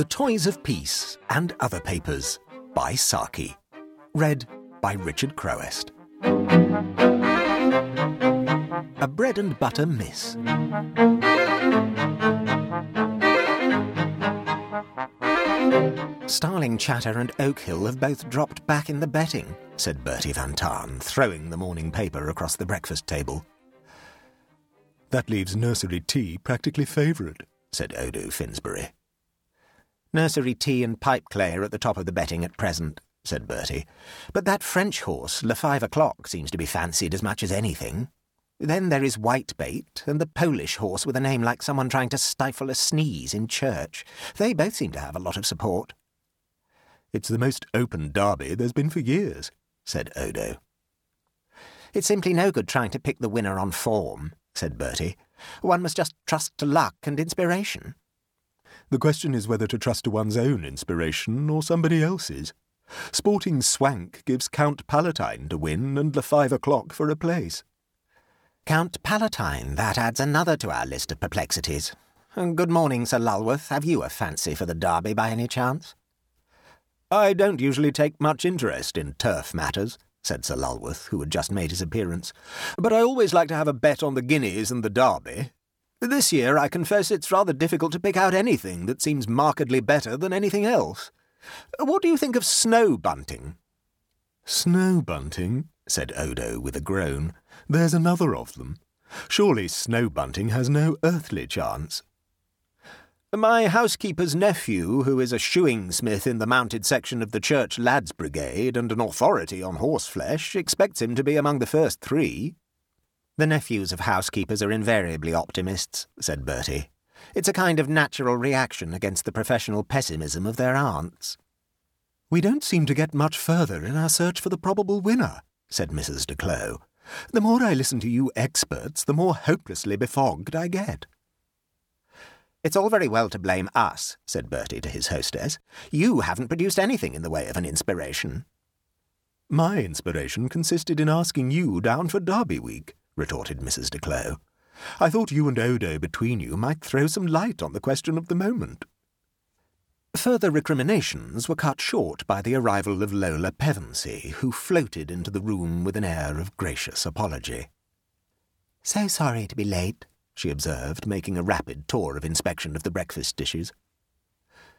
The Toys of Peace and Other Papers by Saki. Read by Richard Crowest. A bread and butter miss. Starling Chatter and Oakhill have both dropped back in the betting, said Bertie Van Tahn, throwing the morning paper across the breakfast table. That leaves Nursery Tea practically favourite, said Odo Finsbury. Nursery Tea and Pipe Clay are at the top of the betting at present, said Bertie. But that French horse, Le Five O'Clock, seems to be fancied as much as anything. Then there is Whitebait, and the Polish horse with a name like someone trying to stifle a sneeze in church. They both seem to have a lot of support. It's the most open derby there's been for years, said Odo. It's simply no good trying to pick the winner on form, said Bertie. One must just trust to luck and inspiration. The question is whether to trust to one's own inspiration or somebody else's. Sporting Swank gives Count Palatine to win and the five o'clock for a place. Count Palatine, that adds another to our list of perplexities. Good morning, Sir Lulworth. Have you a fancy for the Derby by any chance? I don't usually take much interest in turf matters, said Sir Lulworth, who had just made his appearance, but I always like to have a bet on the guineas and the Derby. This year, I confess it's rather difficult to pick out anything that seems markedly better than anything else. What do you think of snow bunting? Snow bunting? said Odo with a groan. There's another of them. Surely snow bunting has no earthly chance. My housekeeper's nephew, who is a shoeing smith in the mounted section of the Church Lads Brigade and an authority on horseflesh, expects him to be among the first three. The nephews of housekeepers are invariably optimists, said Bertie. It's a kind of natural reaction against the professional pessimism of their aunts. We don't seem to get much further in our search for the probable winner, said Mrs. de Claux. The more I listen to you experts, the more hopelessly befogged I get. It's all very well to blame us, said Bertie to his hostess. You haven't produced anything in the way of an inspiration. My inspiration consisted in asking you down for Derby Week retorted Mrs. de Claux. I thought you and Odo between you might throw some light on the question of the moment. Further recriminations were cut short by the arrival of Lola Pevensey, who floated into the room with an air of gracious apology. So sorry to be late, she observed, making a rapid tour of inspection of the breakfast dishes.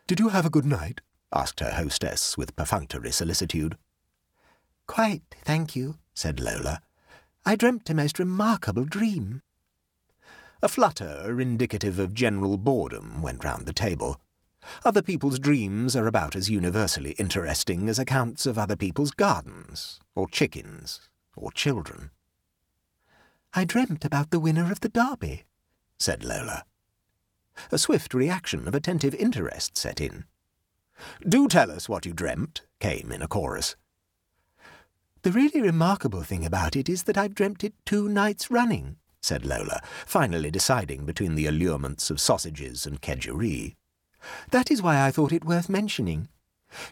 Did you have a good night? asked her hostess with perfunctory solicitude. Quite, thank you, said Lola. I dreamt a most remarkable dream. A flutter, indicative of general boredom, went round the table. Other people's dreams are about as universally interesting as accounts of other people's gardens, or chickens, or children. I dreamt about the winner of the Derby, said Lola. A swift reaction of attentive interest set in. Do tell us what you dreamt, came in a chorus. The really remarkable thing about it is that I've dreamt it two nights running, said Lola, finally deciding between the allurements of sausages and kedgeree. That is why I thought it worth mentioning.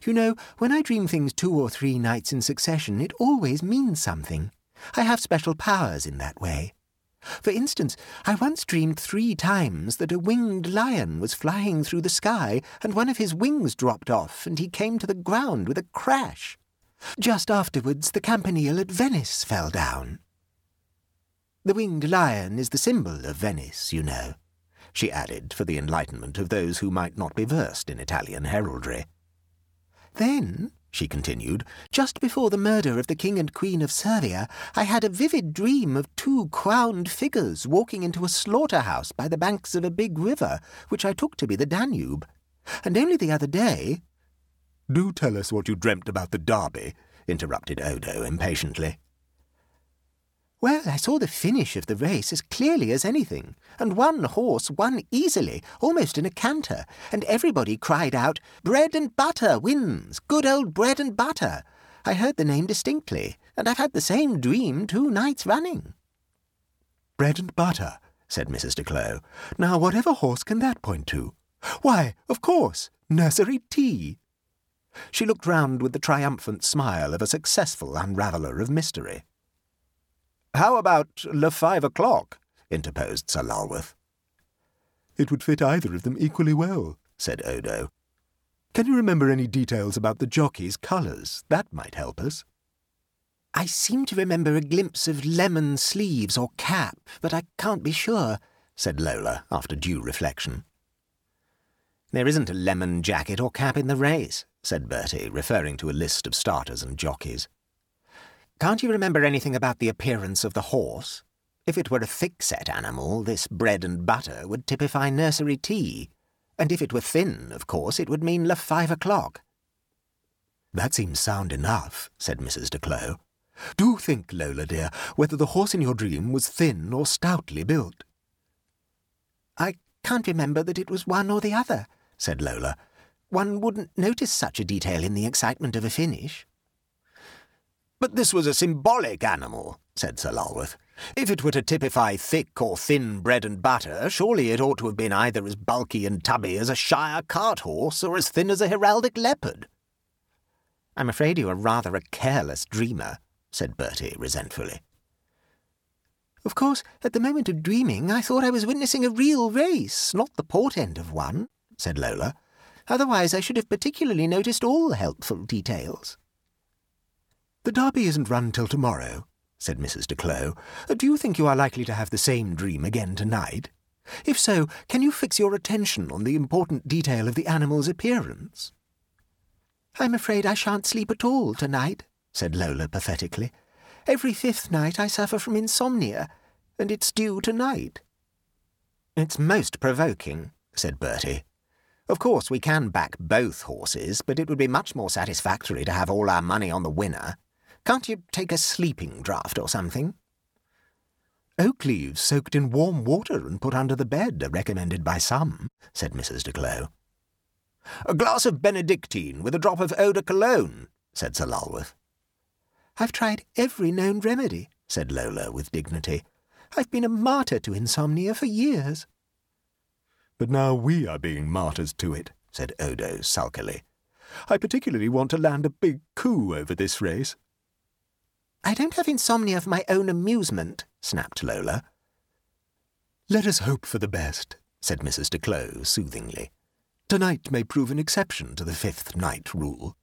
You know, when I dream things two or three nights in succession, it always means something. I have special powers in that way. For instance, I once dreamed three times that a winged lion was flying through the sky and one of his wings dropped off and he came to the ground with a crash. Just afterwards, the campanile at Venice fell down. The winged lion is the symbol of Venice, you know, she added for the enlightenment of those who might not be versed in Italian heraldry. Then, she continued, just before the murder of the King and Queen of Servia, I had a vivid dream of two crowned figures walking into a slaughterhouse by the banks of a big river, which I took to be the Danube. And only the other day, do tell us what you dreamt about the Derby, interrupted Odo impatiently. Well, I saw the finish of the race as clearly as anything, and one horse won easily, almost in a canter, and everybody cried out, Bread and butter wins! Good old bread and butter! I heard the name distinctly, and I've had the same dream two nights running. Bread and butter, said Mrs. de Claux. Now, whatever horse can that point to? Why, of course, nursery tea. She looked round with the triumphant smile of a successful unraveller of mystery. How about Le Five O'Clock? interposed Sir Lulworth. It would fit either of them equally well, said Odo. Can you remember any details about the jockey's colours? That might help us. I seem to remember a glimpse of lemon sleeves or cap, but I can't be sure, said Lola after due reflection. There isn't a lemon jacket or cap in the race, said Bertie, referring to a list of starters and jockeys. Can't you remember anything about the appearance of the horse? If it were a thick-set animal, this bread and butter would typify nursery tea, and if it were thin, of course, it would mean Le Five o'clock. That seems sound enough, said Mrs. de Claux. Do think, Lola dear, whether the horse in your dream was thin or stoutly built. I can't remember that it was one or the other, said Lola. One wouldn't notice such a detail in the excitement of a finish. But this was a symbolic animal, said Sir Lulworth. If it were to typify thick or thin bread and butter, surely it ought to have been either as bulky and tubby as a Shire cart horse or as thin as a heraldic leopard. I'm afraid you are rather a careless dreamer, said Bertie resentfully. Of course, at the moment of dreaming, I thought I was witnessing a real race, not the port end of one, said Lola. Otherwise, I should have particularly noticed all helpful details. The Derby isn't run till tomorrow, said Mrs. de Claux. Do you think you are likely to have the same dream again tonight? If so, can you fix your attention on the important detail of the animal's appearance? I'm afraid I shan't sleep at all tonight, said Lola pathetically. Every fifth night I suffer from insomnia, and it's due tonight. It's most provoking, said Bertie. Of course, we can back both horses, but it would be much more satisfactory to have all our money on the winner. Can't you take a sleeping draught or something? Oak leaves soaked in warm water and put under the bed are recommended by some, said Mrs. de Claux. A glass of Benedictine with a drop of eau de cologne, said Sir Lulworth. I've tried every known remedy, said Lola with dignity. I've been a martyr to insomnia for years. But now we are being martyrs to it, said Odo sulkily. I particularly want to land a big coup over this race. I don't have insomnia for my own amusement, snapped Lola. Let us hope for the best, said Mrs. de Claux soothingly. Tonight may prove an exception to the fifth night rule.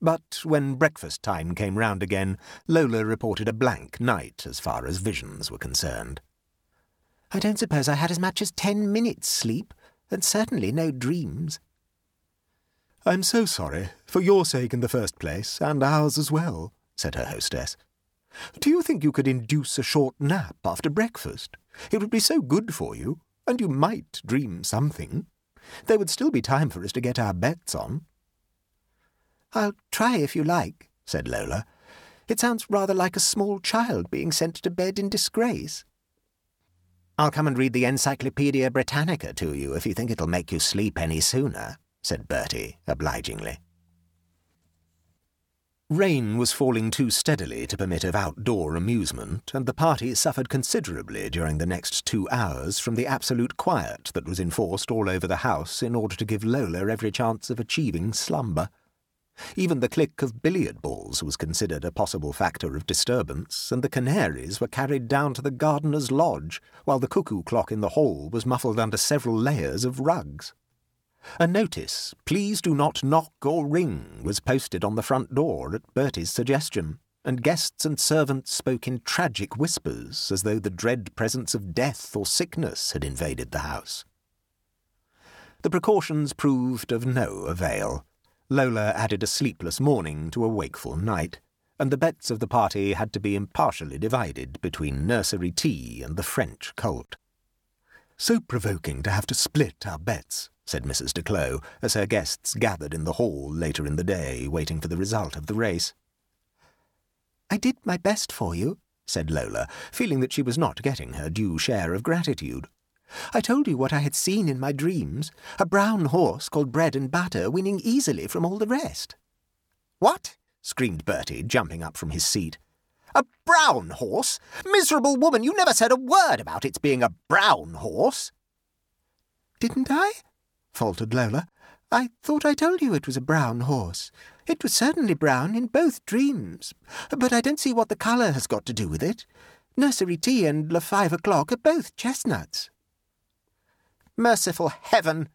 But when breakfast time came round again, Lola reported a blank night as far as visions were concerned. I don't suppose I had as much as ten minutes sleep, and certainly no dreams. I'm so sorry, for your sake in the first place, and ours as well, said her hostess. Do you think you could induce a short nap after breakfast? It would be so good for you, and you might dream something. There would still be time for us to get our bets on. I'll try if you like, said Lola. It sounds rather like a small child being sent to bed in disgrace. I'll come and read the Encyclopaedia Britannica to you if you think it'll make you sleep any sooner, said Bertie obligingly. Rain was falling too steadily to permit of outdoor amusement, and the party suffered considerably during the next two hours from the absolute quiet that was enforced all over the house in order to give Lola every chance of achieving slumber. Even the click of billiard balls was considered a possible factor of disturbance, and the canaries were carried down to the gardener's lodge, while the cuckoo clock in the hall was muffled under several layers of rugs. A notice, Please do not knock or ring, was posted on the front door at Bertie's suggestion, and guests and servants spoke in tragic whispers as though the dread presence of death or sickness had invaded the house. The precautions proved of no avail. Lola added a sleepless morning to a wakeful night, and the bets of the party had to be impartially divided between nursery tea and the French colt. So provoking to have to split our bets, said Mrs. de Claux, as her guests gathered in the hall later in the day, waiting for the result of the race. I did my best for you, said Lola, feeling that she was not getting her due share of gratitude. I told you what I had seen in my dreams a brown horse called Bread and Butter winning easily from all the rest. What? screamed Bertie, jumping up from his seat. A brown horse? Miserable woman, you never said a word about its being a brown horse. Didn't I? faltered Lola. I thought I told you it was a brown horse. It was certainly brown in both dreams, but I don't see what the colour has got to do with it. Nursery tea and Le Five o'clock are both chestnuts. Merciful heaven!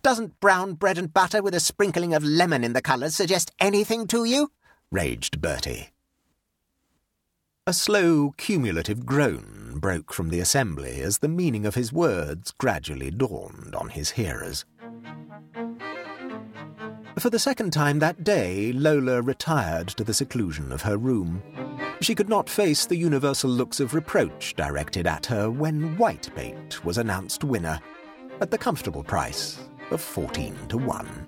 Doesn't brown bread and butter with a sprinkling of lemon in the colours suggest anything to you? raged Bertie. A slow, cumulative groan broke from the assembly as the meaning of his words gradually dawned on his hearers. For the second time that day, Lola retired to the seclusion of her room. She could not face the universal looks of reproach directed at her when Whitebait was announced winner at the comfortable price of 14 to 1.